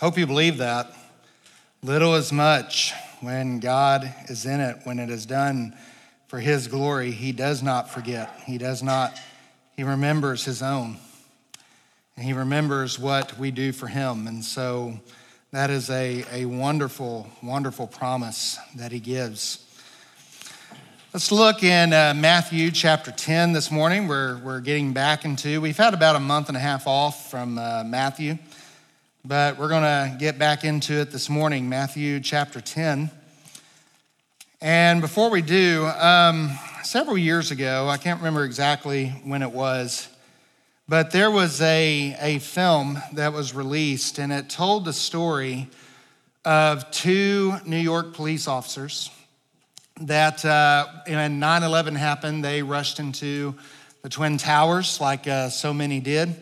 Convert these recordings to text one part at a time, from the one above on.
Hope you believe that. Little is much when God is in it, when it is done for His glory. He does not forget. He does not, He remembers His own. And He remembers what we do for Him. And so that is a, a wonderful, wonderful promise that He gives. Let's look in uh, Matthew chapter 10 this morning. We're, we're getting back into, we've had about a month and a half off from uh, Matthew but we're going to get back into it this morning, Matthew chapter 10. And before we do, um, several years ago, I can't remember exactly when it was, but there was a, a film that was released, and it told the story of two New York police officers that uh, when 9 11 happened, they rushed into the Twin Towers like uh, so many did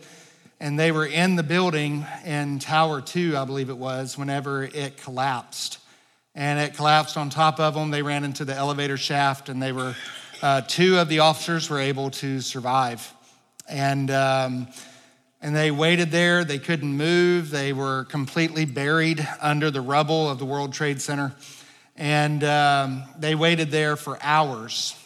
and they were in the building in Tower 2, I believe it was, whenever it collapsed. And it collapsed on top of them. They ran into the elevator shaft, and they were, uh, two of the officers were able to survive. And, um, and they waited there. They couldn't move. They were completely buried under the rubble of the World Trade Center. And um, they waited there for hours.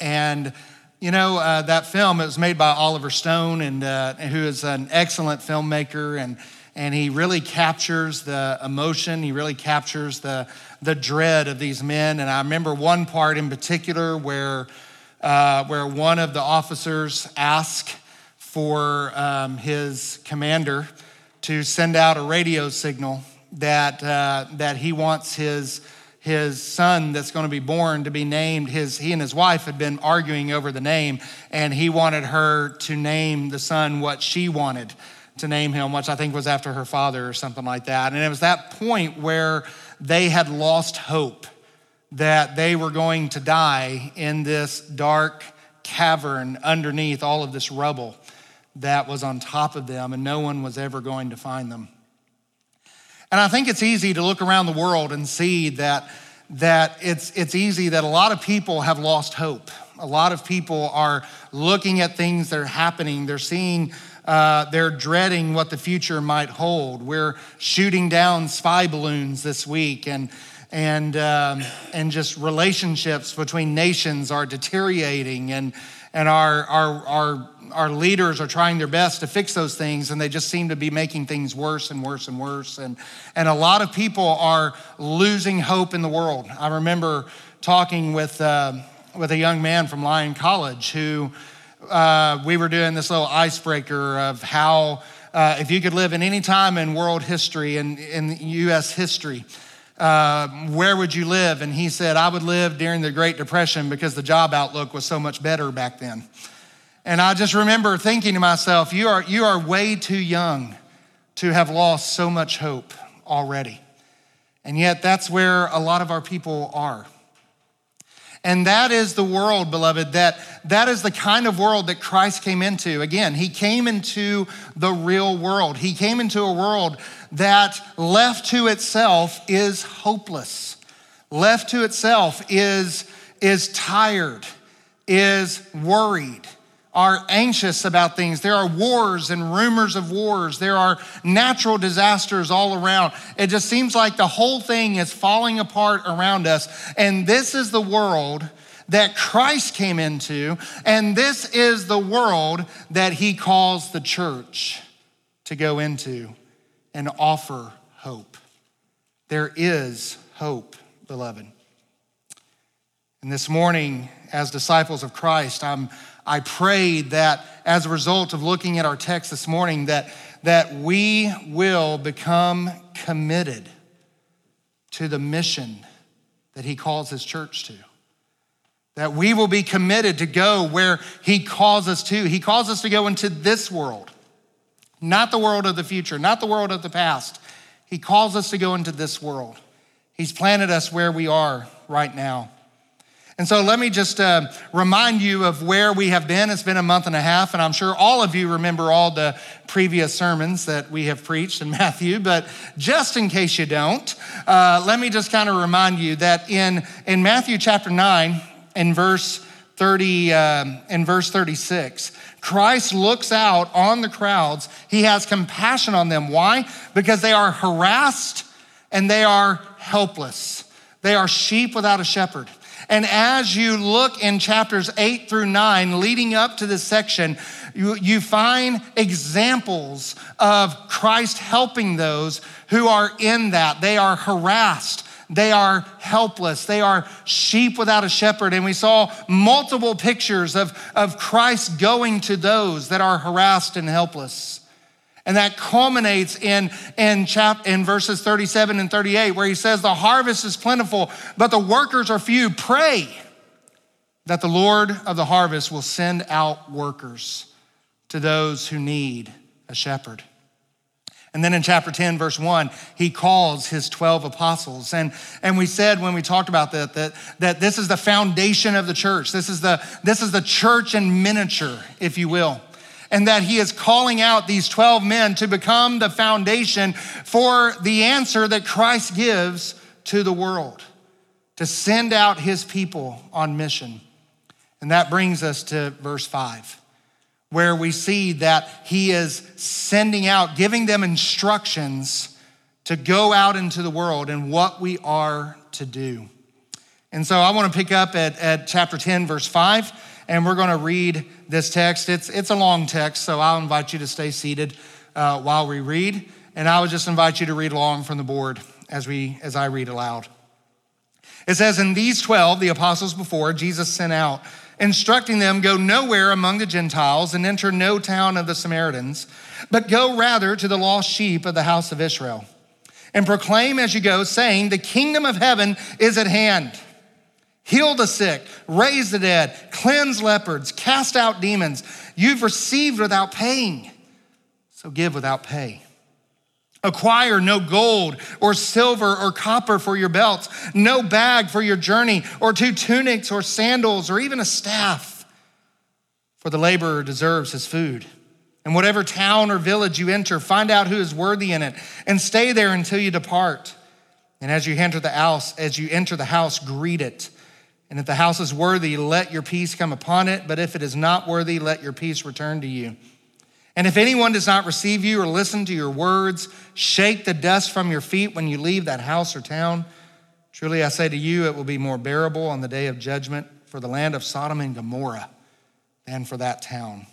And you know, uh, that film, it was made by Oliver Stone, and uh, who is an excellent filmmaker, and, and he really captures the emotion. He really captures the, the dread of these men. And I remember one part in particular where, uh, where one of the officers asked for um, his commander to send out a radio signal that, uh, that he wants his his son that's going to be born to be named his he and his wife had been arguing over the name and he wanted her to name the son what she wanted to name him which i think was after her father or something like that. And it was that point where they had lost hope that they were going to die in this dark cavern underneath all of this rubble that was on top of them and no one was ever going to find them and I think it's easy to look around the world and see that, that it's, it's easy that a lot of people have lost hope. A lot of people are looking at things that are happening. They're seeing, uh, they're dreading what the future might hold. We're shooting down spy balloons this week, and, and, um, and just relationships between nations are deteriorating, and, and our, our, our our leaders are trying their best to fix those things and they just seem to be making things worse and worse and worse. And, and a lot of people are losing hope in the world. I remember talking with, uh, with a young man from lyon college who uh, we were doing this little icebreaker of how uh, if you could live in any time in world history and in, in us history uh, where would you live? And he said, I would live during the Great Depression because the job outlook was so much better back then. And I just remember thinking to myself, you are, you are way too young to have lost so much hope already. And yet, that's where a lot of our people are. And that is the world, beloved, that, that is the kind of world that Christ came into. Again, he came into the real world. He came into a world that, left to itself, is hopeless. Left to itself is, is tired, is worried are anxious about things. There are wars and rumors of wars. There are natural disasters all around. It just seems like the whole thing is falling apart around us. And this is the world that Christ came into, and this is the world that he calls the church to go into and offer hope. There is hope, beloved. And this morning, as disciples of Christ, I'm I prayed that as a result of looking at our text this morning, that, that we will become committed to the mission that He calls His church to. That we will be committed to go where He calls us to. He calls us to go into this world, not the world of the future, not the world of the past. He calls us to go into this world. He's planted us where we are right now. And so let me just uh, remind you of where we have been. It's been a month and a half, and I'm sure all of you remember all the previous sermons that we have preached in Matthew. But just in case you don't, uh, let me just kind of remind you that in, in Matthew chapter 9, in verse 30, uh, in verse 36, Christ looks out on the crowds. He has compassion on them. Why? Because they are harassed and they are helpless. They are sheep without a shepherd. And as you look in chapters eight through nine, leading up to this section, you, you find examples of Christ helping those who are in that. They are harassed. They are helpless. They are sheep without a shepherd. And we saw multiple pictures of, of Christ going to those that are harassed and helpless. And that culminates in, in, chap, in verses 37 and 38, where he says, The harvest is plentiful, but the workers are few. Pray that the Lord of the harvest will send out workers to those who need a shepherd. And then in chapter 10, verse 1, he calls his 12 apostles. And, and we said when we talked about that, that, that this is the foundation of the church. This is the, this is the church in miniature, if you will and that he is calling out these 12 men to become the foundation for the answer that Christ gives to the world, to send out his people on mission. And that brings us to verse 5, where we see that he is sending out, giving them instructions to go out into the world and what we are to do. And so I want to pick up at, at chapter 10, verse 5 and we're going to read this text. It's, it's a long text, so I'll invite you to stay seated uh, while we read, and I would just invite you to read along from the board as, we, as I read aloud. It says, In these 12, the apostles before, Jesus sent out, instructing them, Go nowhere among the Gentiles and enter no town of the Samaritans, but go rather to the lost sheep of the house of Israel. And proclaim as you go, saying, The kingdom of heaven is at hand heal the sick, raise the dead, cleanse lepers, cast out demons. You've received without paying, so give without pay. Acquire no gold or silver or copper for your belts, no bag for your journey, or two tunics or sandals, or even a staff. For the laborer deserves his food. And whatever town or village you enter, find out who is worthy in it, and stay there until you depart. And as you enter the house, as you enter the house, greet it. And if the house is worthy, let your peace come upon it. But if it is not worthy, let your peace return to you. And if anyone does not receive you or listen to your words, shake the dust from your feet when you leave that house or town. Truly, I say to you, it will be more bearable on the day of judgment for the land of Sodom and Gomorrah than for that town.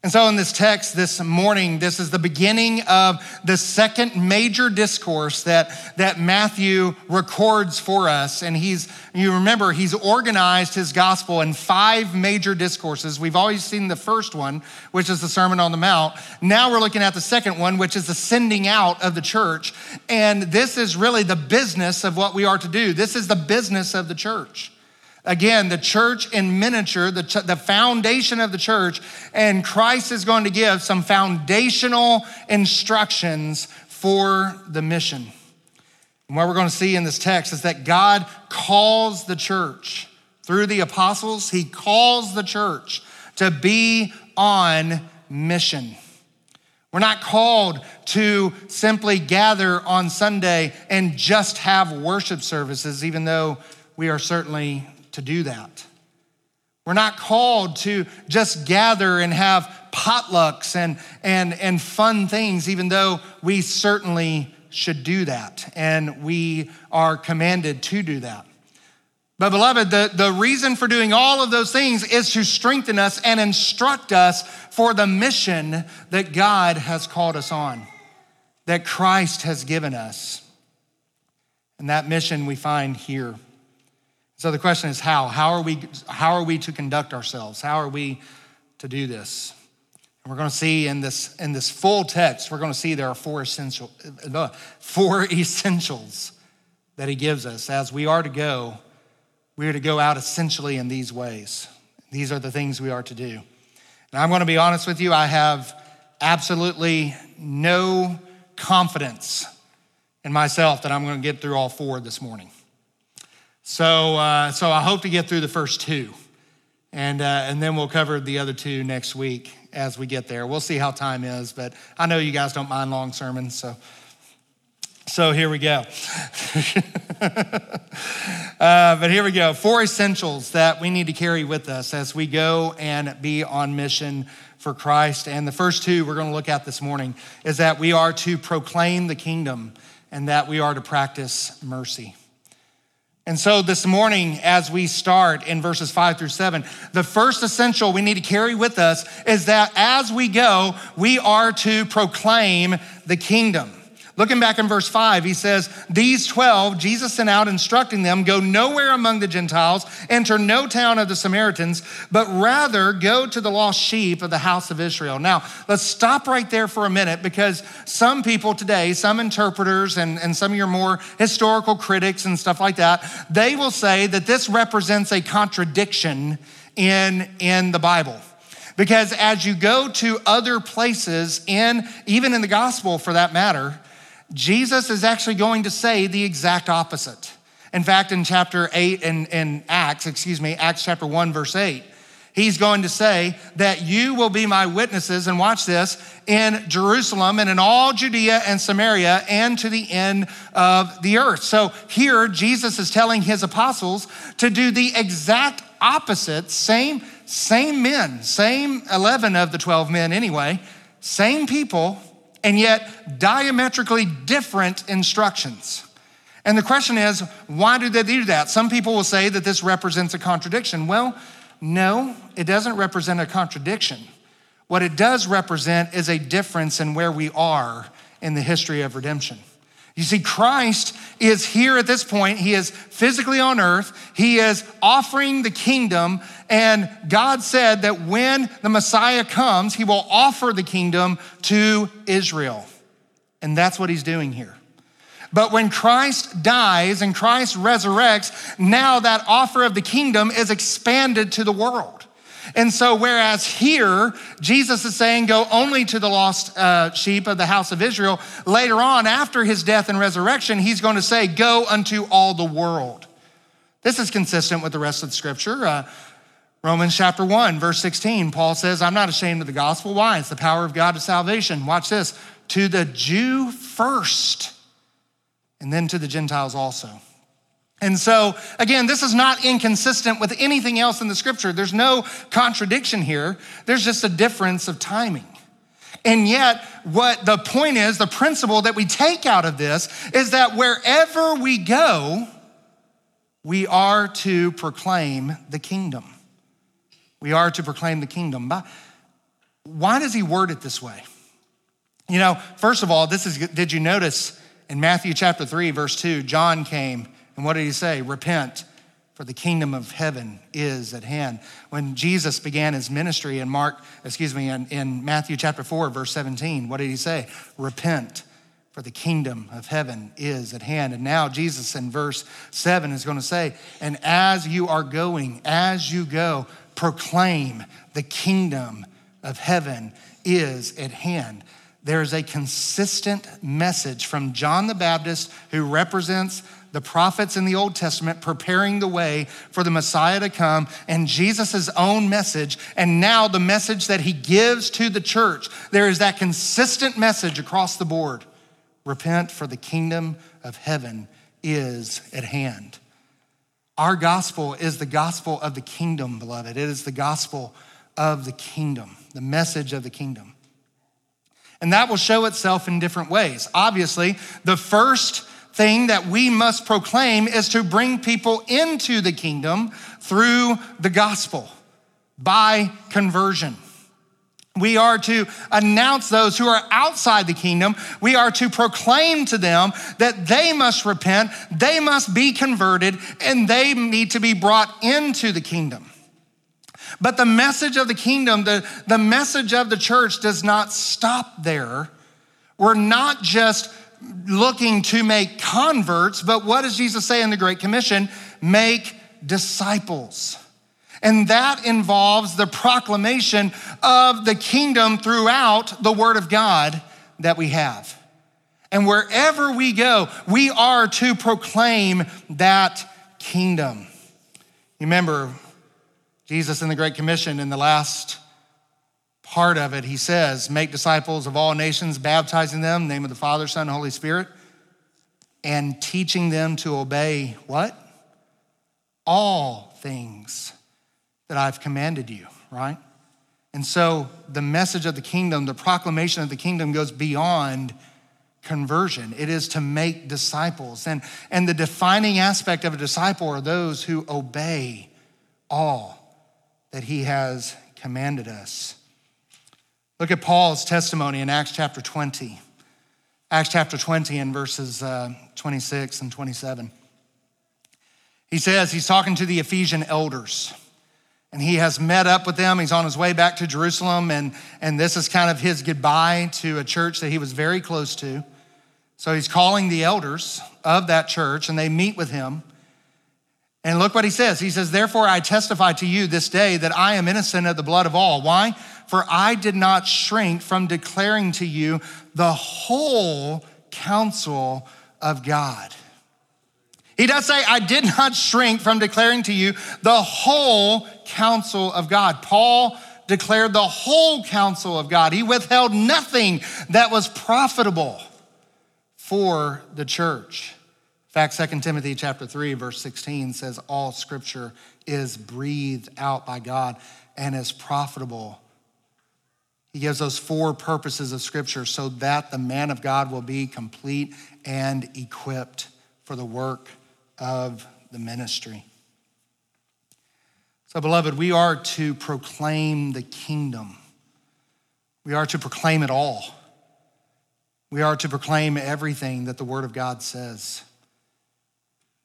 And so, in this text this morning, this is the beginning of the second major discourse that, that Matthew records for us. And he's, you remember, he's organized his gospel in five major discourses. We've always seen the first one, which is the Sermon on the Mount. Now we're looking at the second one, which is the sending out of the church. And this is really the business of what we are to do. This is the business of the church. Again, the church in miniature, the, ch- the foundation of the church, and Christ is going to give some foundational instructions for the mission. And what we're going to see in this text is that God calls the church through the apostles, He calls the church to be on mission. We're not called to simply gather on Sunday and just have worship services, even though we are certainly to do that. We're not called to just gather and have potlucks and, and, and fun things, even though we certainly should do that and we are commanded to do that. But, beloved, the, the reason for doing all of those things is to strengthen us and instruct us for the mission that God has called us on, that Christ has given us. And that mission we find here. So the question is how? How are we, how are we to conduct ourselves? How are we to do this? And we're going to see in this, in this full text, we're going to see there are four, essential, uh, four essentials that he gives us. As we are to go, we are to go out essentially in these ways. These are the things we are to do. And I'm going to be honest with you, I have absolutely no confidence in myself that I'm going to get through all four this morning. So, uh, so I hope to get through the first two, and, uh, and then we'll cover the other two next week as we get there. We'll see how time is, but I know you guys don't mind long sermons, so. So here we go. uh, but here we go. Four essentials that we need to carry with us as we go and be on mission for Christ. And the first two we're going to look at this morning is that we are to proclaim the kingdom and that we are to practice mercy. And so this morning, as we start in verses five through seven, the first essential we need to carry with us is that as we go, we are to proclaim the kingdom. Looking back in verse 5, he says, These 12, Jesus sent out instructing them, Go nowhere among the Gentiles, enter no town of the Samaritans, but rather go to the lost sheep of the house of Israel. Now, let's stop right there for a minute because some people today, some interpreters and, and some of your more historical critics and stuff like that, they will say that this represents a contradiction in, in the Bible. Because as you go to other places in, even in the gospel for that matter, Jesus is actually going to say the exact opposite. In fact, in chapter 8 in, in Acts, excuse me, Acts chapter 1, verse 8, he's going to say that you will be my witnesses, and watch this, in Jerusalem and in all Judea and Samaria and to the end of the earth. So here, Jesus is telling his apostles to do the exact opposite, same, same men, same 11 of the 12 men anyway, same people, and yet diametrically different instructions. And the question is, why do they do that? Some people will say that this represents a contradiction. Well, no, it doesn't represent a contradiction. What it does represent is a difference in where we are in the history of redemption. You see, Christ is here at this point. He is physically on earth. He is offering the kingdom. And God said that when the Messiah comes, he will offer the kingdom to Israel. And that's what he's doing here. But when Christ dies and Christ resurrects, now that offer of the kingdom is expanded to the world. And so, whereas here, Jesus is saying, go only to the lost uh, sheep of the house of Israel, later on, after his death and resurrection, he's going to say, go unto all the world. This is consistent with the rest of the scripture. Uh, Romans chapter 1, verse 16, Paul says, I'm not ashamed of the gospel. Why? It's the power of God to salvation. Watch this to the Jew first, and then to the Gentiles also. And so, again, this is not inconsistent with anything else in the scripture. There's no contradiction here. There's just a difference of timing. And yet, what the point is, the principle that we take out of this is that wherever we go, we are to proclaim the kingdom. We are to proclaim the kingdom. Why does he word it this way? You know, first of all, this is, did you notice in Matthew chapter 3, verse 2, John came and what did he say? Repent, for the kingdom of heaven is at hand. When Jesus began his ministry in Mark, excuse me, in, in Matthew chapter 4, verse 17, what did he say? Repent, for the kingdom of heaven is at hand. And now Jesus in verse 7 is going to say, And as you are going, as you go, proclaim the kingdom of heaven is at hand. There is a consistent message from John the Baptist, who represents the prophets in the Old Testament preparing the way for the Messiah to come and Jesus' own message, and now the message that he gives to the church. There is that consistent message across the board repent, for the kingdom of heaven is at hand. Our gospel is the gospel of the kingdom, beloved. It is the gospel of the kingdom, the message of the kingdom. And that will show itself in different ways. Obviously, the first thing that we must proclaim is to bring people into the kingdom through the gospel by conversion. We are to announce those who are outside the kingdom. We are to proclaim to them that they must repent, they must be converted, and they need to be brought into the kingdom. But the message of the kingdom, the, the message of the church does not stop there. We're not just looking to make converts, but what does Jesus say in the Great Commission? Make disciples. And that involves the proclamation of the kingdom throughout the Word of God that we have. And wherever we go, we are to proclaim that kingdom. You remember Jesus in the Great Commission in the last part of it, he says, Make disciples of all nations, baptizing them, name of the Father, Son, Holy Spirit. and teaching them to obey what? All things that I've commanded you, right? And so the message of the kingdom, the proclamation of the kingdom goes beyond conversion. It is to make disciples. And, and the defining aspect of a disciple are those who obey all that he has commanded us. Look at Paul's testimony in Acts chapter 20. Acts chapter 20 and verses uh, 26 and 27. He says he's talking to the Ephesian elders and he has met up with them. He's on his way back to Jerusalem, and, and this is kind of his goodbye to a church that he was very close to. So he's calling the elders of that church, and they meet with him. And look what he says. He says, Therefore, I testify to you this day that I am innocent of the blood of all. Why? For I did not shrink from declaring to you the whole counsel of God. He does say, I did not shrink from declaring to you the whole counsel of God. Paul declared the whole counsel of God. He withheld nothing that was profitable for the church. In fact, 2 Timothy chapter 3, verse 16 says, All scripture is breathed out by God and is profitable. He gives those four purposes of scripture so that the man of God will be complete and equipped for the work of the ministry. So, beloved, we are to proclaim the kingdom. We are to proclaim it all. We are to proclaim everything that the Word of God says,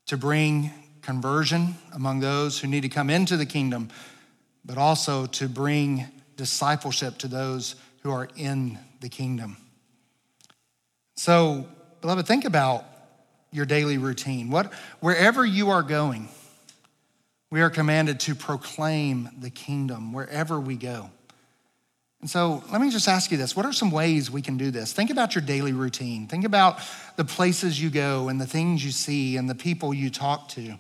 to bring conversion among those who need to come into the kingdom, but also to bring discipleship to those who are in the kingdom. So, beloved, think about your daily routine. What, wherever you are going, we are commanded to proclaim the kingdom wherever we go. And so let me just ask you this. What are some ways we can do this? Think about your daily routine. Think about the places you go and the things you see and the people you talk to.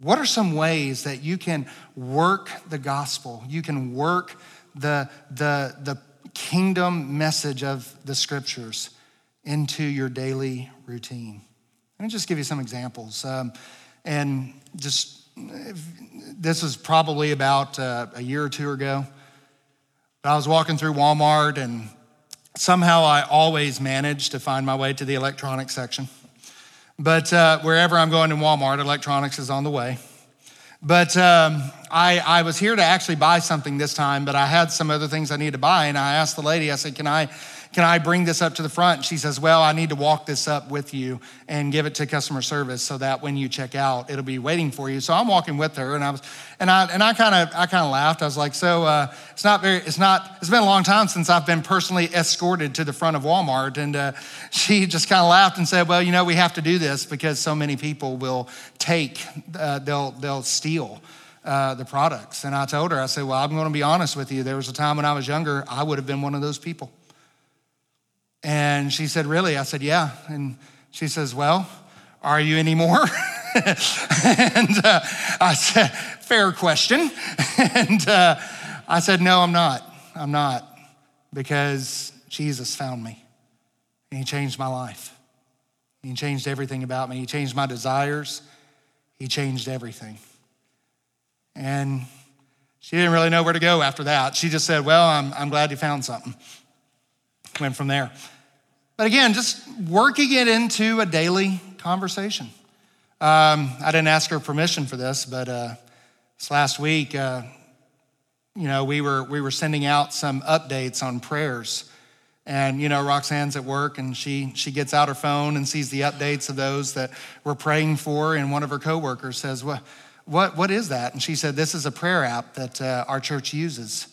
What are some ways that you can work the gospel? You can work the, the, the kingdom message of the scriptures into your daily routine. Let me just give you some examples. Um, and just, this is probably about uh, a year or two ago. But I was walking through Walmart, and somehow I always managed to find my way to the electronics section. But uh, wherever I'm going in Walmart, electronics is on the way. But um, I, I was here to actually buy something this time, but I had some other things I needed to buy. And I asked the lady, I said, Can I can I bring this up to the front? She says, Well, I need to walk this up with you and give it to customer service so that when you check out, it'll be waiting for you. So I'm walking with her and I was, and I, and I kind of, I kind of laughed. I was like, So uh, it's not very, it's not, it's been a long time since I've been personally escorted to the front of Walmart. And uh, she just kind of laughed and said, Well, you know, we have to do this because so many people will take, uh, they'll, they'll steal. Uh, the products. And I told her, I said, Well, I'm going to be honest with you. There was a time when I was younger, I would have been one of those people. And she said, Really? I said, Yeah. And she says, Well, are you anymore? and uh, I said, Fair question. and uh, I said, No, I'm not. I'm not. Because Jesus found me and He changed my life. He changed everything about me. He changed my desires. He changed everything. And she didn't really know where to go after that. She just said, Well, I'm, I'm glad you found something. Went from there. But again, just working it into a daily conversation. Um, I didn't ask her permission for this, but uh, this last week, uh, you know, we were we were sending out some updates on prayers, and you know, Roxanne's at work, and she she gets out her phone and sees the updates of those that we're praying for, and one of her coworkers says, "What what what is that?" And she said, "This is a prayer app that uh, our church uses."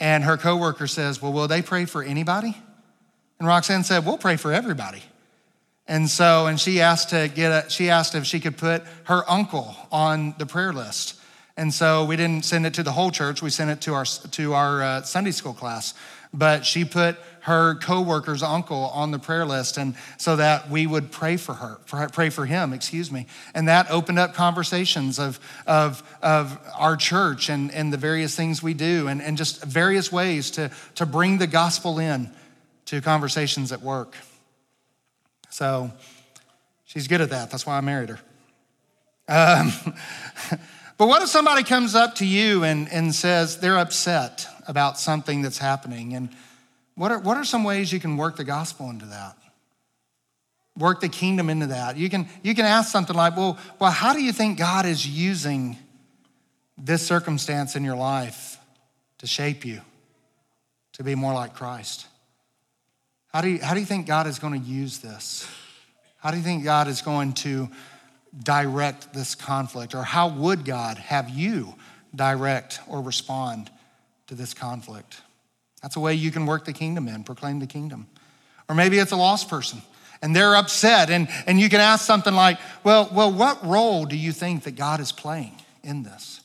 And her coworker says, "Well, will they pray for anybody?" And Roxanne said, We'll pray for everybody. And so, and she asked to get a, she asked if she could put her uncle on the prayer list. And so we didn't send it to the whole church, we sent it to our, to our uh, Sunday school class. But she put her coworker's uncle on the prayer list and so that we would pray for her pray for him excuse me and that opened up conversations of, of, of our church and, and the various things we do and, and just various ways to, to bring the gospel in to conversations at work. So she's good at that. That's why I married her. Um, but what if somebody comes up to you and, and says they're upset about something that's happening? And what are, what are some ways you can work the gospel into that? Work the kingdom into that. You can, you can ask something like, well, well, how do you think God is using this circumstance in your life to shape you to be more like Christ? How do you, how do you think God is going to use this? How do you think God is going to direct this conflict? Or how would God have you direct or respond to this conflict? That's a way you can work the kingdom in, proclaim the kingdom. Or maybe it's a lost person and they're upset, and, and you can ask something like, well, well, what role do you think that God is playing in this?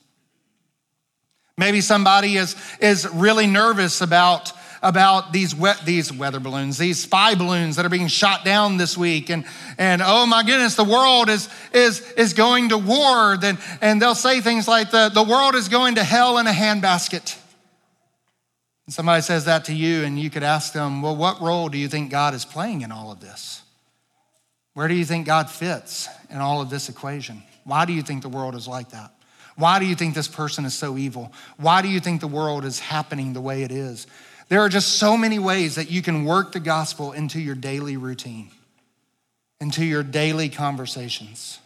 Maybe somebody is, is really nervous about about these, we- these weather balloons, these spy balloons that are being shot down this week. And, and oh my goodness, the world is, is, is going to war. Then, and they'll say things like, the, the world is going to hell in a handbasket. And somebody says that to you, and you could ask them, well, what role do you think God is playing in all of this? Where do you think God fits in all of this equation? Why do you think the world is like that? Why do you think this person is so evil? Why do you think the world is happening the way it is? There are just so many ways that you can work the gospel into your daily routine, into your daily conversations.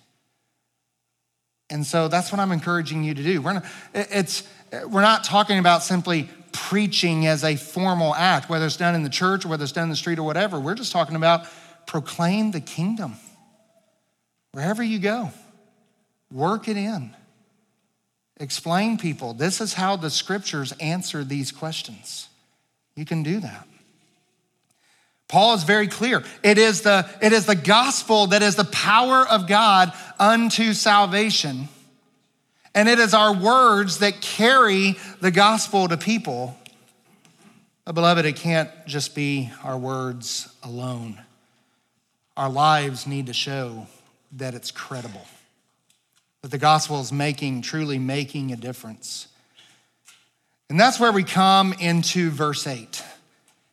And so that's what I'm encouraging you to do. We're not, it's, we're not talking about simply preaching as a formal act, whether it's done in the church or whether it's done in the street or whatever. We're just talking about proclaim the kingdom wherever you go. Work it in. Explain people. This is how the scriptures answer these questions. You can do that. Paul is very clear. It is the, it is the gospel that is the power of God unto salvation. And it is our words that carry the gospel to people. But, beloved, it can't just be our words alone. Our lives need to show that it's credible, that the gospel is making, truly making a difference. And that's where we come into verse 8.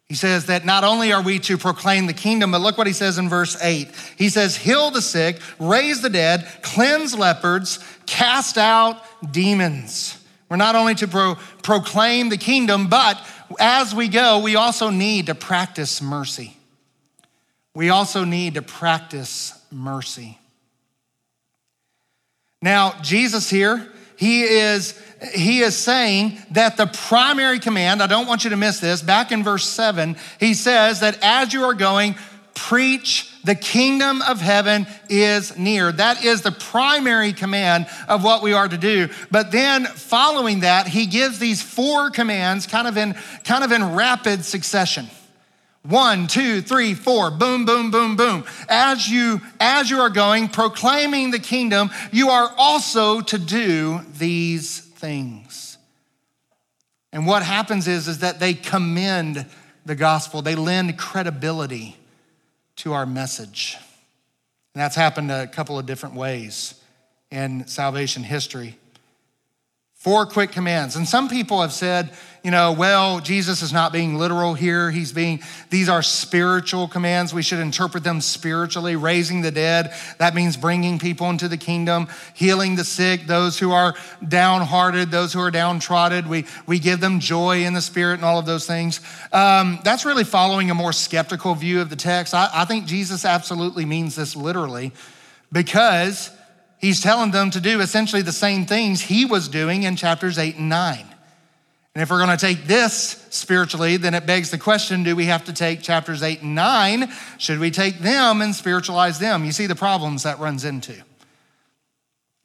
He says that not only are we to proclaim the kingdom, but look what he says in verse 8. He says, Heal the sick, raise the dead, cleanse lepers, cast out demons. We're not only to pro- proclaim the kingdom, but as we go, we also need to practice mercy. We also need to practice mercy. Now, Jesus here, he is he is saying that the primary command, I don't want you to miss this, back in verse 7, he says that as you are going, preach the kingdom of heaven is near. That is the primary command of what we are to do. But then following that, he gives these four commands kind of in kind of in rapid succession. One, two, three, four, boom, boom, boom, boom. As you, as you are going, proclaiming the kingdom, you are also to do these things. And what happens is, is that they commend the gospel, they lend credibility to our message. And that's happened a couple of different ways in salvation history. Four quick commands. And some people have said, you know, well, Jesus is not being literal here. He's being, these are spiritual commands. We should interpret them spiritually. Raising the dead, that means bringing people into the kingdom, healing the sick, those who are downhearted, those who are downtrodden. We, we give them joy in the spirit and all of those things. Um, that's really following a more skeptical view of the text. I, I think Jesus absolutely means this literally because he's telling them to do essentially the same things he was doing in chapters 8 and 9. And if we're going to take this spiritually, then it begs the question do we have to take chapters 8 and 9? Should we take them and spiritualize them? You see the problems that runs into.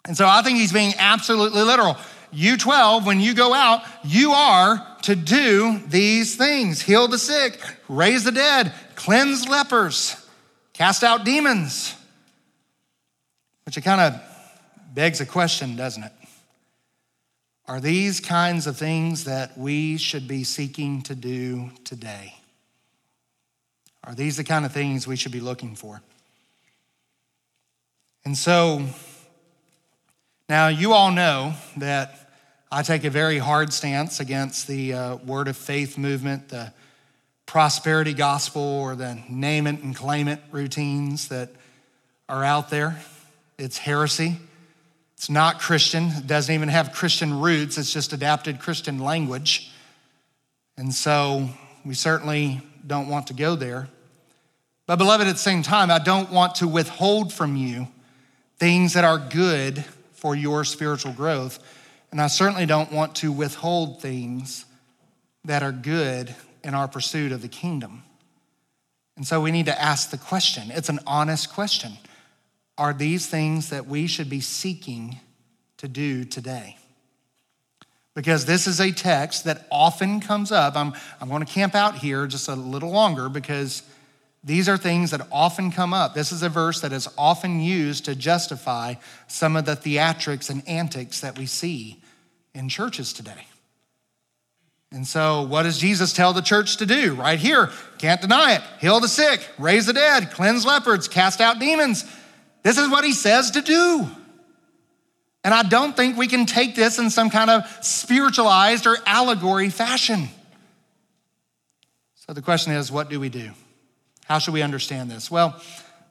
And so I think he's being absolutely literal. You 12, when you go out, you are to do these things heal the sick, raise the dead, cleanse lepers, cast out demons. Which it kind of begs a question, doesn't it? Are these kinds of things that we should be seeking to do today? Are these the kind of things we should be looking for? And so, now you all know that I take a very hard stance against the uh, word of faith movement, the prosperity gospel or the name it and claim it routines that are out there. It's heresy. It's not Christian. It doesn't even have Christian roots. It's just adapted Christian language. And so we certainly don't want to go there. But, beloved, at the same time, I don't want to withhold from you things that are good for your spiritual growth. And I certainly don't want to withhold things that are good in our pursuit of the kingdom. And so we need to ask the question it's an honest question. Are these things that we should be seeking to do today? Because this is a text that often comes up. I'm, I'm going to camp out here just a little longer because these are things that often come up. This is a verse that is often used to justify some of the theatrics and antics that we see in churches today. And so, what does Jesus tell the church to do? Right here, can't deny it. Heal the sick, raise the dead, cleanse lepers, cast out demons. This is what he says to do. And I don't think we can take this in some kind of spiritualized or allegory fashion. So the question is what do we do? How should we understand this? Well,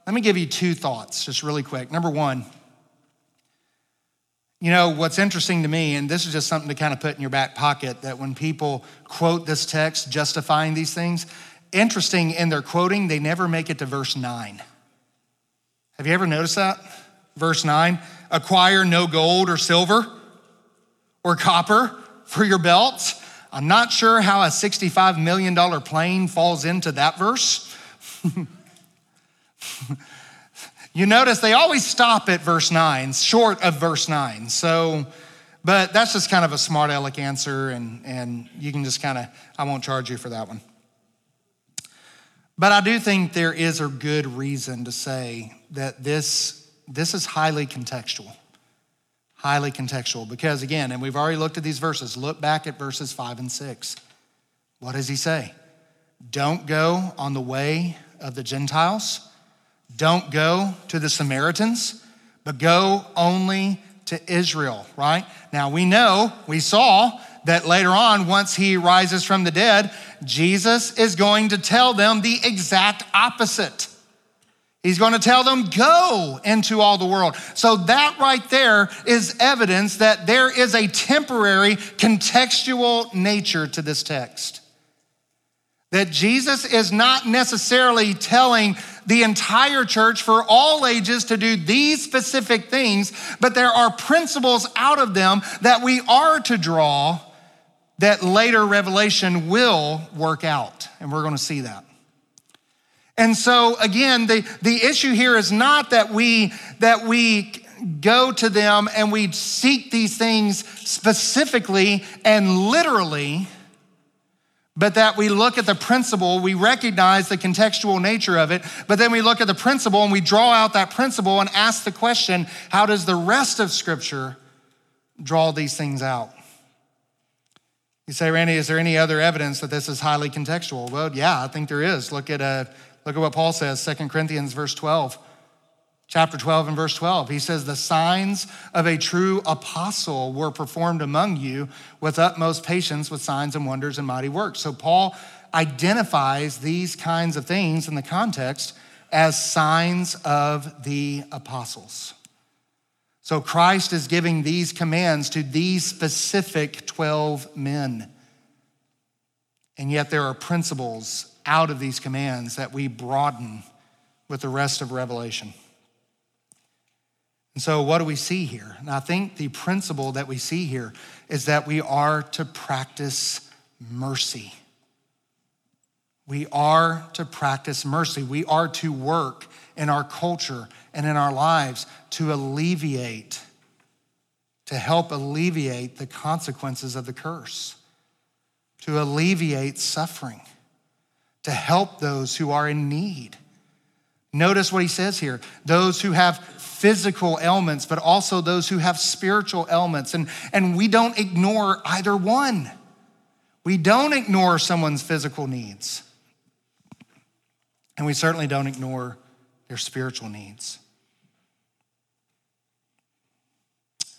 let me give you two thoughts just really quick. Number one, you know, what's interesting to me, and this is just something to kind of put in your back pocket, that when people quote this text justifying these things, interesting in their quoting, they never make it to verse 9. Have you ever noticed that? Verse 9 acquire no gold or silver or copper for your belts. I'm not sure how a $65 million plane falls into that verse. you notice they always stop at verse 9, short of verse 9. So, but that's just kind of a smart aleck answer, and, and you can just kind of, I won't charge you for that one. But I do think there is a good reason to say that this, this is highly contextual. Highly contextual, because again, and we've already looked at these verses, look back at verses five and six. What does he say? Don't go on the way of the Gentiles. Don't go to the Samaritans, but go only to Israel, right? Now we know, we saw that later on, once he rises from the dead, Jesus is going to tell them the exact opposite. He's going to tell them, go into all the world. So, that right there is evidence that there is a temporary contextual nature to this text. That Jesus is not necessarily telling the entire church for all ages to do these specific things, but there are principles out of them that we are to draw that later revelation will work out. And we're going to see that. And so again, the, the issue here is not that we that we go to them and we seek these things specifically and literally but that we look at the principle, we recognize the contextual nature of it, but then we look at the principle and we draw out that principle and ask the question how does the rest of Scripture draw these things out? You say, Randy, is there any other evidence that this is highly contextual? Well, yeah, I think there is. Look at, uh, look at what Paul says, 2 Corinthians verse 12 chapter 12 and verse 12. He says, The signs of a true apostle were performed among you with utmost patience, with signs and wonders and mighty works. So Paul identifies these kinds of things in the context as signs of the apostles. So Christ is giving these commands to these specific 12 men. And yet there are principles out of these commands that we broaden with the rest of Revelation. And so, what do we see here? And I think the principle that we see here is that we are to practice mercy. We are to practice mercy. We are to work in our culture and in our lives to alleviate, to help alleviate the consequences of the curse, to alleviate suffering, to help those who are in need. Notice what he says here those who have physical ailments, but also those who have spiritual ailments. And, and we don't ignore either one. We don't ignore someone's physical needs. And we certainly don't ignore their spiritual needs.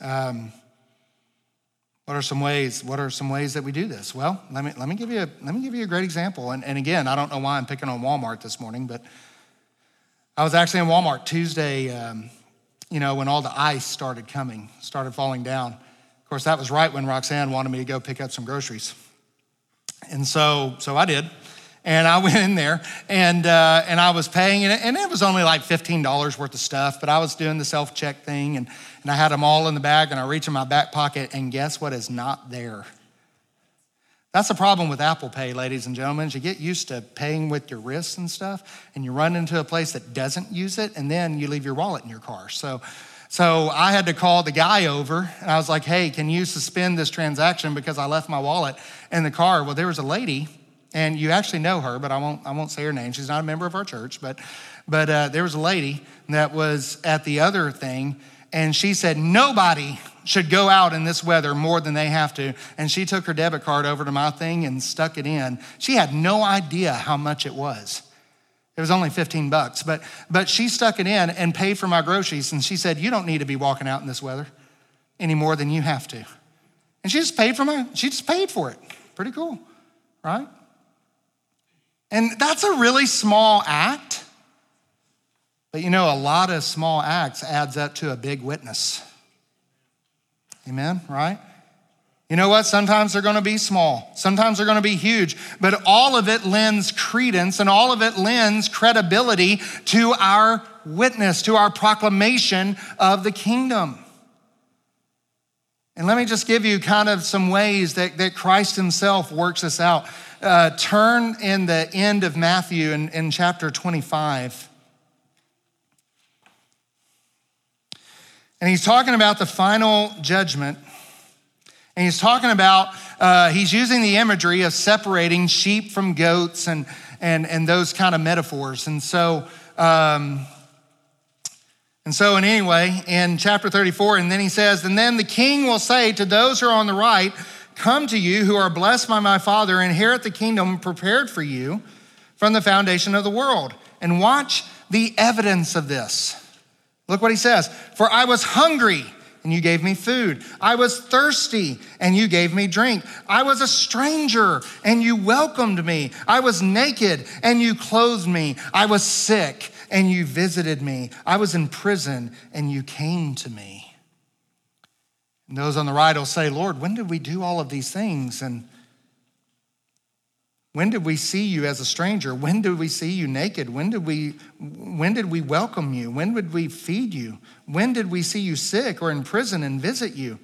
Um, What are some ways? What are some ways that we do this? Well, let me let me give you a let me give you a great example. And, and again, I don't know why I'm picking on Walmart this morning, but I was actually in Walmart Tuesday. Um, you know, when all the ice started coming, started falling down. Of course, that was right when Roxanne wanted me to go pick up some groceries. And so, so I did. And I went in there and, uh, and I was paying, and it, and it was only like $15 worth of stuff, but I was doing the self check thing and, and I had them all in the bag and I reach in my back pocket and guess what is not there? That's the problem with Apple Pay, ladies and gentlemen. You get used to paying with your wrists and stuff, and you run into a place that doesn't use it, and then you leave your wallet in your car. So, so I had to call the guy over, and I was like, "Hey, can you suspend this transaction because I left my wallet in the car?" Well, there was a lady, and you actually know her, but I won't. I won't say her name. She's not a member of our church, but, but uh, there was a lady that was at the other thing, and she said, "Nobody should go out in this weather more than they have to. And she took her debit card over to my thing and stuck it in. She had no idea how much it was. It was only 15 bucks, but, but she stuck it in and paid for my groceries. And she said, You don't need to be walking out in this weather any more than you have to. And she just paid for my, she just paid for it. Pretty cool, right? And that's a really small act. But you know, a lot of small acts adds up to a big witness. Amen, right? You know what? Sometimes they're going to be small, sometimes they're going to be huge, but all of it lends credence and all of it lends credibility to our witness, to our proclamation of the kingdom. And let me just give you kind of some ways that, that Christ himself works this out. Uh, turn in the end of Matthew in, in chapter 25. And he's talking about the final judgment. And he's talking about, uh, he's using the imagery of separating sheep from goats and, and, and those kind of metaphors. And so, um, and so, in anyway, in chapter 34, and then he says, And then the king will say to those who are on the right, Come to you who are blessed by my Father, inherit the kingdom prepared for you from the foundation of the world. And watch the evidence of this. Look what he says For I was hungry, and you gave me food. I was thirsty, and you gave me drink. I was a stranger, and you welcomed me. I was naked, and you clothed me. I was sick, and you visited me. I was in prison, and you came to me. And those on the right will say, Lord, when did we do all of these things? And when did we see you as a stranger? When did we see you naked? When did we when did we welcome you? When did we feed you? When did we see you sick or in prison and visit you?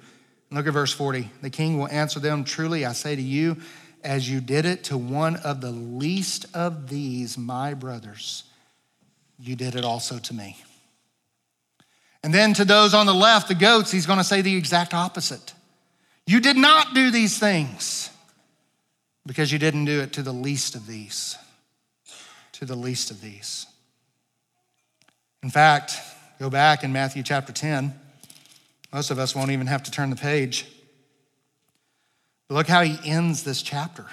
Look at verse 40. The king will answer them, "Truly I say to you, as you did it to one of the least of these my brothers, you did it also to me." And then to those on the left, the goats, he's going to say the exact opposite. You did not do these things because you didn't do it to the least of these. To the least of these. In fact, go back in Matthew chapter 10. Most of us won't even have to turn the page. But look how he ends this chapter.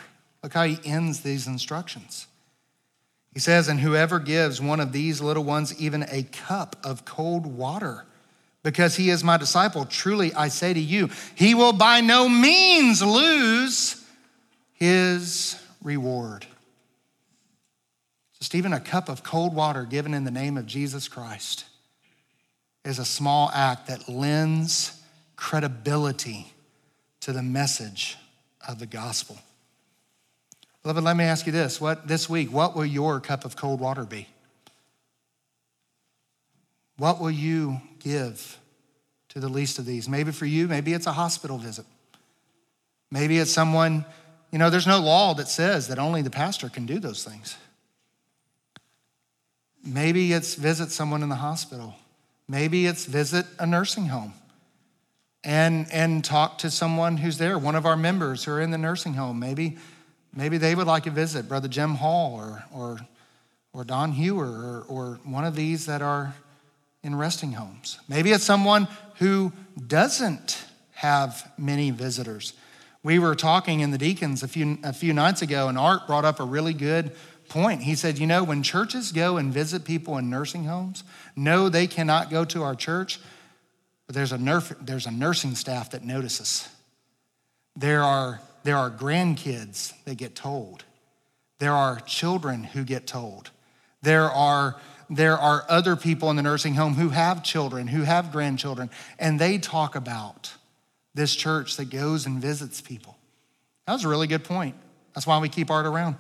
Look how he ends these instructions. He says, And whoever gives one of these little ones even a cup of cold water, because he is my disciple, truly I say to you, he will by no means lose his reward. Just even a cup of cold water given in the name of Jesus Christ is a small act that lends credibility to the message of the gospel. Beloved, let me ask you this. What this week, what will your cup of cold water be? What will you give to the least of these? Maybe for you, maybe it's a hospital visit. Maybe it's someone you know, there's no law that says that only the pastor can do those things. Maybe it's visit someone in the hospital. Maybe it's visit a nursing home and, and talk to someone who's there, one of our members who are in the nursing home. Maybe, maybe they would like a visit, Brother Jim Hall or, or, or Don Hewer or, or one of these that are in resting homes. Maybe it's someone who doesn't have many visitors. We were talking in the deacons a few, a few nights ago, and Art brought up a really good point. He said, You know, when churches go and visit people in nursing homes, no, they cannot go to our church, but there's a, there's a nursing staff that notices. There are, there are grandkids that get told. There are children who get told. There are, there are other people in the nursing home who have children, who have grandchildren, and they talk about this church that goes and visits people. That was a really good point. That's why we keep Art around.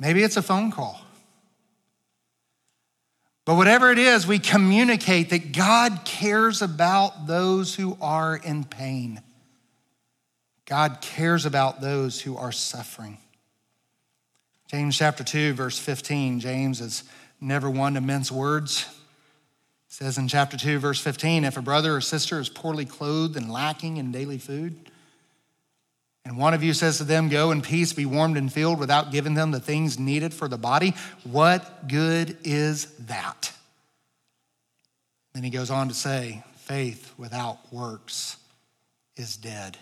Maybe it's a phone call. But whatever it is, we communicate that God cares about those who are in pain. God cares about those who are suffering. James chapter 2, verse 15, James is never one to mince words. It says in chapter 2, verse 15, if a brother or sister is poorly clothed and lacking in daily food, and one of you says to them, Go in peace, be warmed and filled, without giving them the things needed for the body, what good is that? Then he goes on to say, Faith without works is dead.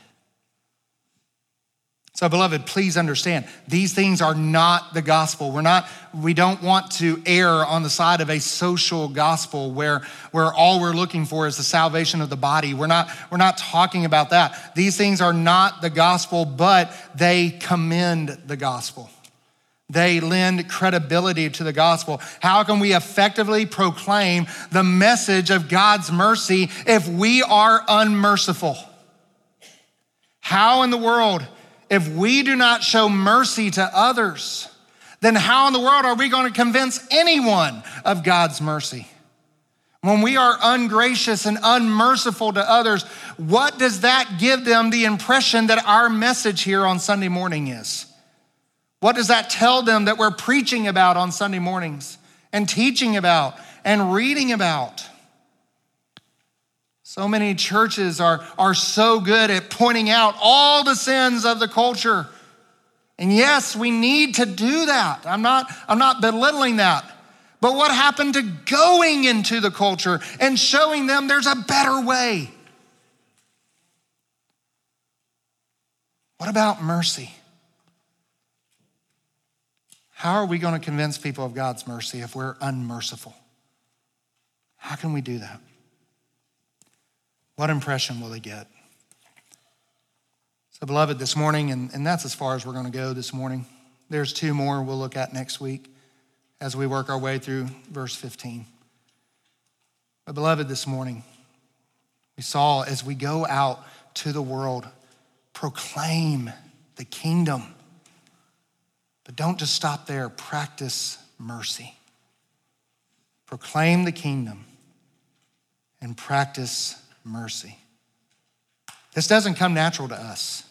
So, beloved, please understand these things are not the gospel. We're not, we don't want to err on the side of a social gospel where, where all we're looking for is the salvation of the body. We're not, we're not talking about that. These things are not the gospel, but they commend the gospel. They lend credibility to the gospel. How can we effectively proclaim the message of God's mercy if we are unmerciful? How in the world if we do not show mercy to others, then how in the world are we going to convince anyone of God's mercy? When we are ungracious and unmerciful to others, what does that give them the impression that our message here on Sunday morning is? What does that tell them that we're preaching about on Sunday mornings and teaching about and reading about? So many churches are, are so good at pointing out all the sins of the culture. And yes, we need to do that. I'm not, I'm not belittling that. But what happened to going into the culture and showing them there's a better way? What about mercy? How are we going to convince people of God's mercy if we're unmerciful? How can we do that? What impression will they get? So, beloved, this morning, and, and that's as far as we're going to go this morning. There's two more we'll look at next week as we work our way through verse 15. But, beloved, this morning, we saw as we go out to the world, proclaim the kingdom. But don't just stop there, practice mercy. Proclaim the kingdom and practice mercy. This doesn't come natural to us.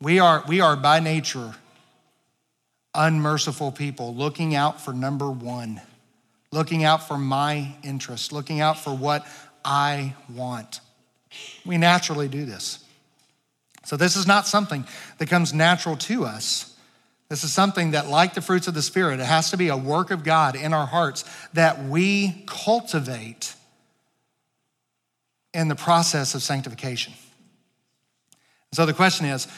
We are, we are by nature unmerciful people, looking out for number one, looking out for my interest, looking out for what I want. We naturally do this. So, this is not something that comes natural to us. This is something that, like the fruits of the Spirit, it has to be a work of God in our hearts that we cultivate in the process of sanctification. So the question is,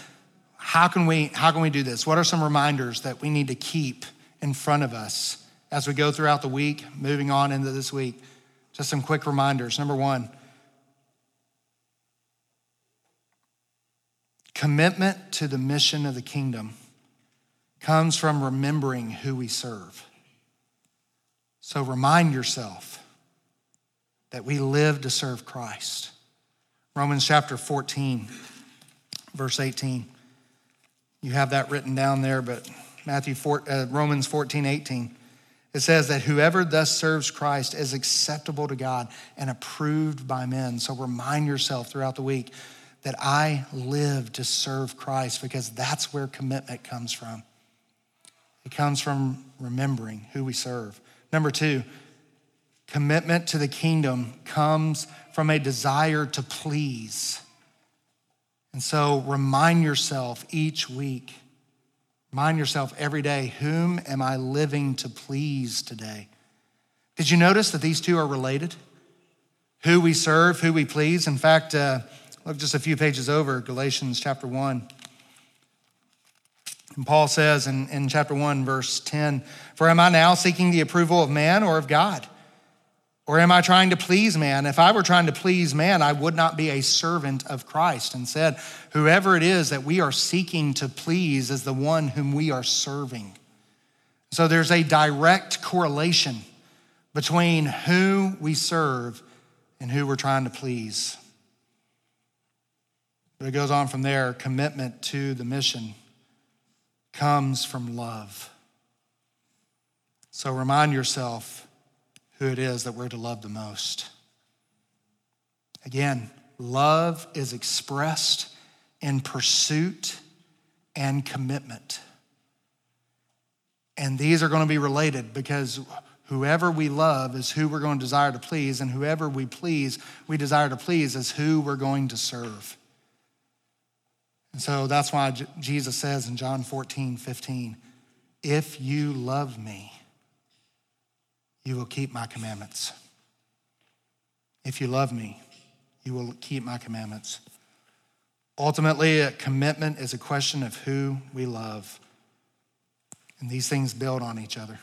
how can we how can we do this? What are some reminders that we need to keep in front of us as we go throughout the week, moving on into this week? Just some quick reminders. Number 1, commitment to the mission of the kingdom comes from remembering who we serve. So remind yourself that we live to serve Christ. Romans chapter 14, verse 18. You have that written down there, but Matthew 4, uh, Romans 14, 18. It says that whoever thus serves Christ is acceptable to God and approved by men. So remind yourself throughout the week that I live to serve Christ because that's where commitment comes from. It comes from remembering who we serve. Number two, Commitment to the kingdom comes from a desire to please. And so remind yourself each week, remind yourself every day, whom am I living to please today? Did you notice that these two are related? Who we serve, who we please. In fact, uh, look just a few pages over, Galatians chapter 1. And Paul says in, in chapter 1, verse 10 For am I now seeking the approval of man or of God? Or am I trying to please man? If I were trying to please man, I would not be a servant of Christ. And said, whoever it is that we are seeking to please is the one whom we are serving. So there's a direct correlation between who we serve and who we're trying to please. But it goes on from there commitment to the mission comes from love. So remind yourself who it is that we're to love the most. Again, love is expressed in pursuit and commitment. And these are going to be related because whoever we love is who we're going to desire to please, and whoever we please, we desire to please, is who we're going to serve. And so that's why Jesus says in John 14, 15, if you love me, you will keep my commandments. If you love me, you will keep my commandments. Ultimately, a commitment is a question of who we love. And these things build on each other.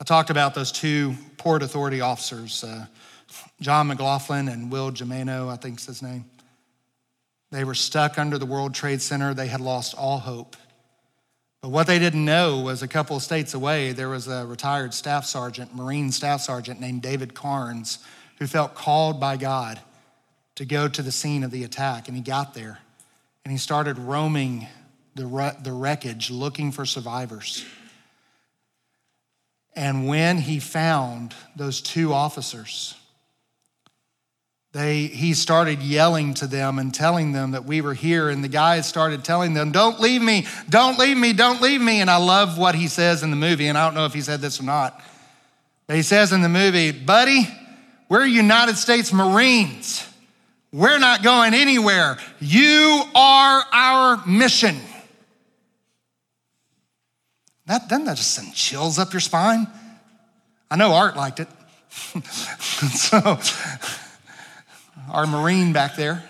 I talked about those two Port Authority officers, uh, John McLoughlin and Will Jimeno, I think is his name. They were stuck under the World Trade Center. They had lost all hope. But what they didn't know was a couple of states away, there was a retired staff sergeant, Marine staff sergeant named David Karnes, who felt called by God to go to the scene of the attack. And he got there and he started roaming the, the wreckage looking for survivors. And when he found those two officers, they, he started yelling to them and telling them that we were here. And the guys started telling them, Don't leave me, don't leave me, don't leave me. And I love what he says in the movie. And I don't know if he said this or not. But he says in the movie, Buddy, we're United States Marines. We're not going anywhere. You are our mission. That, doesn't that just send chills up your spine? I know Art liked it. so, our Marine back there.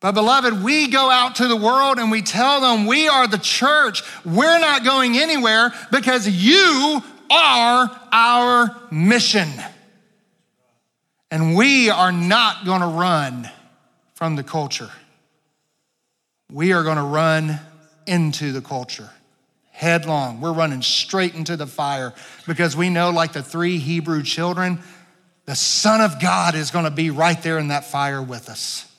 But, beloved, we go out to the world and we tell them we are the church. We're not going anywhere because you are our mission. And we are not going to run from the culture. We are going to run into the culture headlong. We're running straight into the fire because we know, like the three Hebrew children, the Son of God is going to be right there in that fire with us.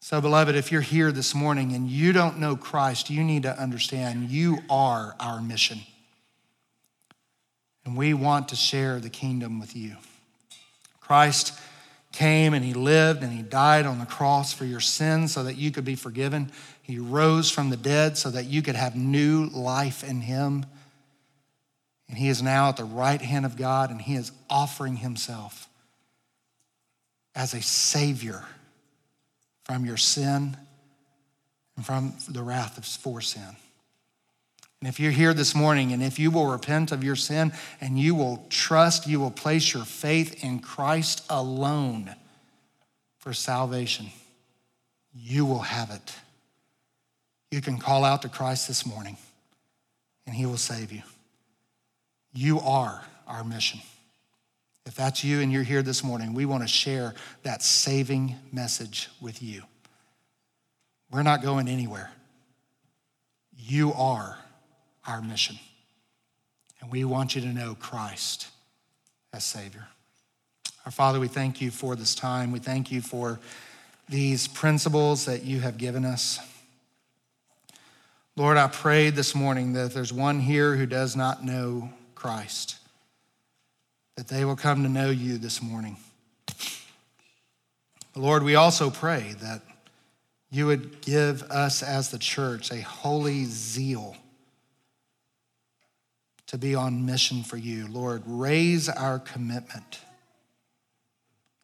So, beloved, if you're here this morning and you don't know Christ, you need to understand you are our mission. And we want to share the kingdom with you. Christ came and he lived and he died on the cross for your sins so that you could be forgiven. He rose from the dead so that you could have new life in him. And he is now at the right hand of God and he is offering himself as a savior from your sin and from the wrath of for sin. And if you're here this morning and if you will repent of your sin and you will trust, you will place your faith in Christ alone for salvation, you will have it. You can call out to Christ this morning and he will save you. You are our mission. If that's you and you're here this morning, we want to share that saving message with you. We're not going anywhere. You are our mission. And we want you to know Christ as Savior. Our Father, we thank you for this time. We thank you for these principles that you have given us. Lord, I pray this morning that if there's one here who does not know Christ, that they will come to know you this morning. Lord, we also pray that you would give us as the church a holy zeal to be on mission for you. Lord, raise our commitment.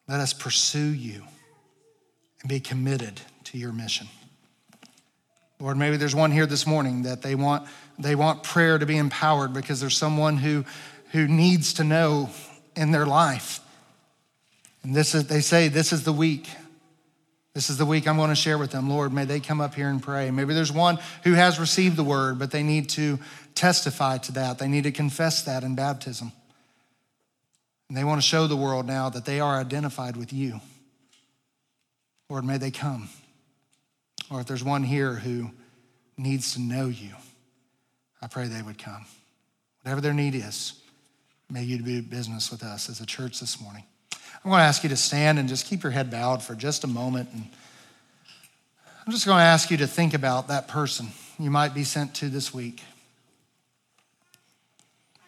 Let us pursue you and be committed to your mission. Lord, maybe there's one here this morning that they want, they want prayer to be empowered because there's someone who, who needs to know in their life. And this is, they say, this is the week. This is the week I'm going to share with them. Lord, may they come up here and pray. Maybe there's one who has received the word, but they need to testify to that. They need to confess that in baptism. And they want to show the world now that they are identified with you. Lord, may they come. Or if there's one here who needs to know you, I pray they would come. Whatever their need is, may you do business with us as a church this morning. I'm going to ask you to stand and just keep your head bowed for just a moment. And I'm just going to ask you to think about that person you might be sent to this week.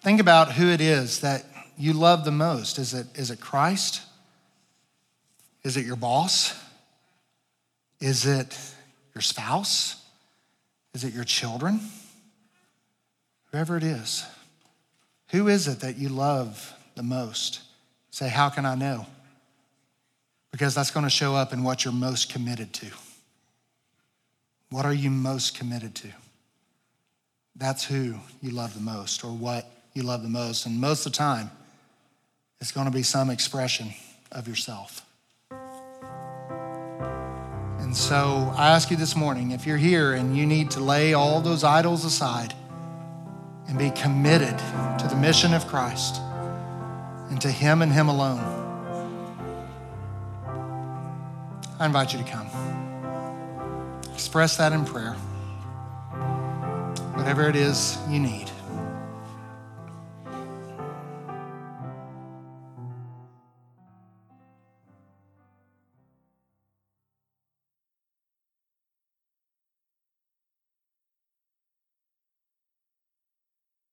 Think about who it is that you love the most. Is it, is it Christ? Is it your boss? Is it your spouse? Is it your children? Whoever it is. Who is it that you love the most? Say, How can I know? Because that's going to show up in what you're most committed to. What are you most committed to? That's who you love the most or what you love the most. And most of the time, it's going to be some expression of yourself. And so I ask you this morning if you're here and you need to lay all those idols aside and be committed to the mission of Christ and to Him and Him alone, I invite you to come. Express that in prayer. Whatever it is you need.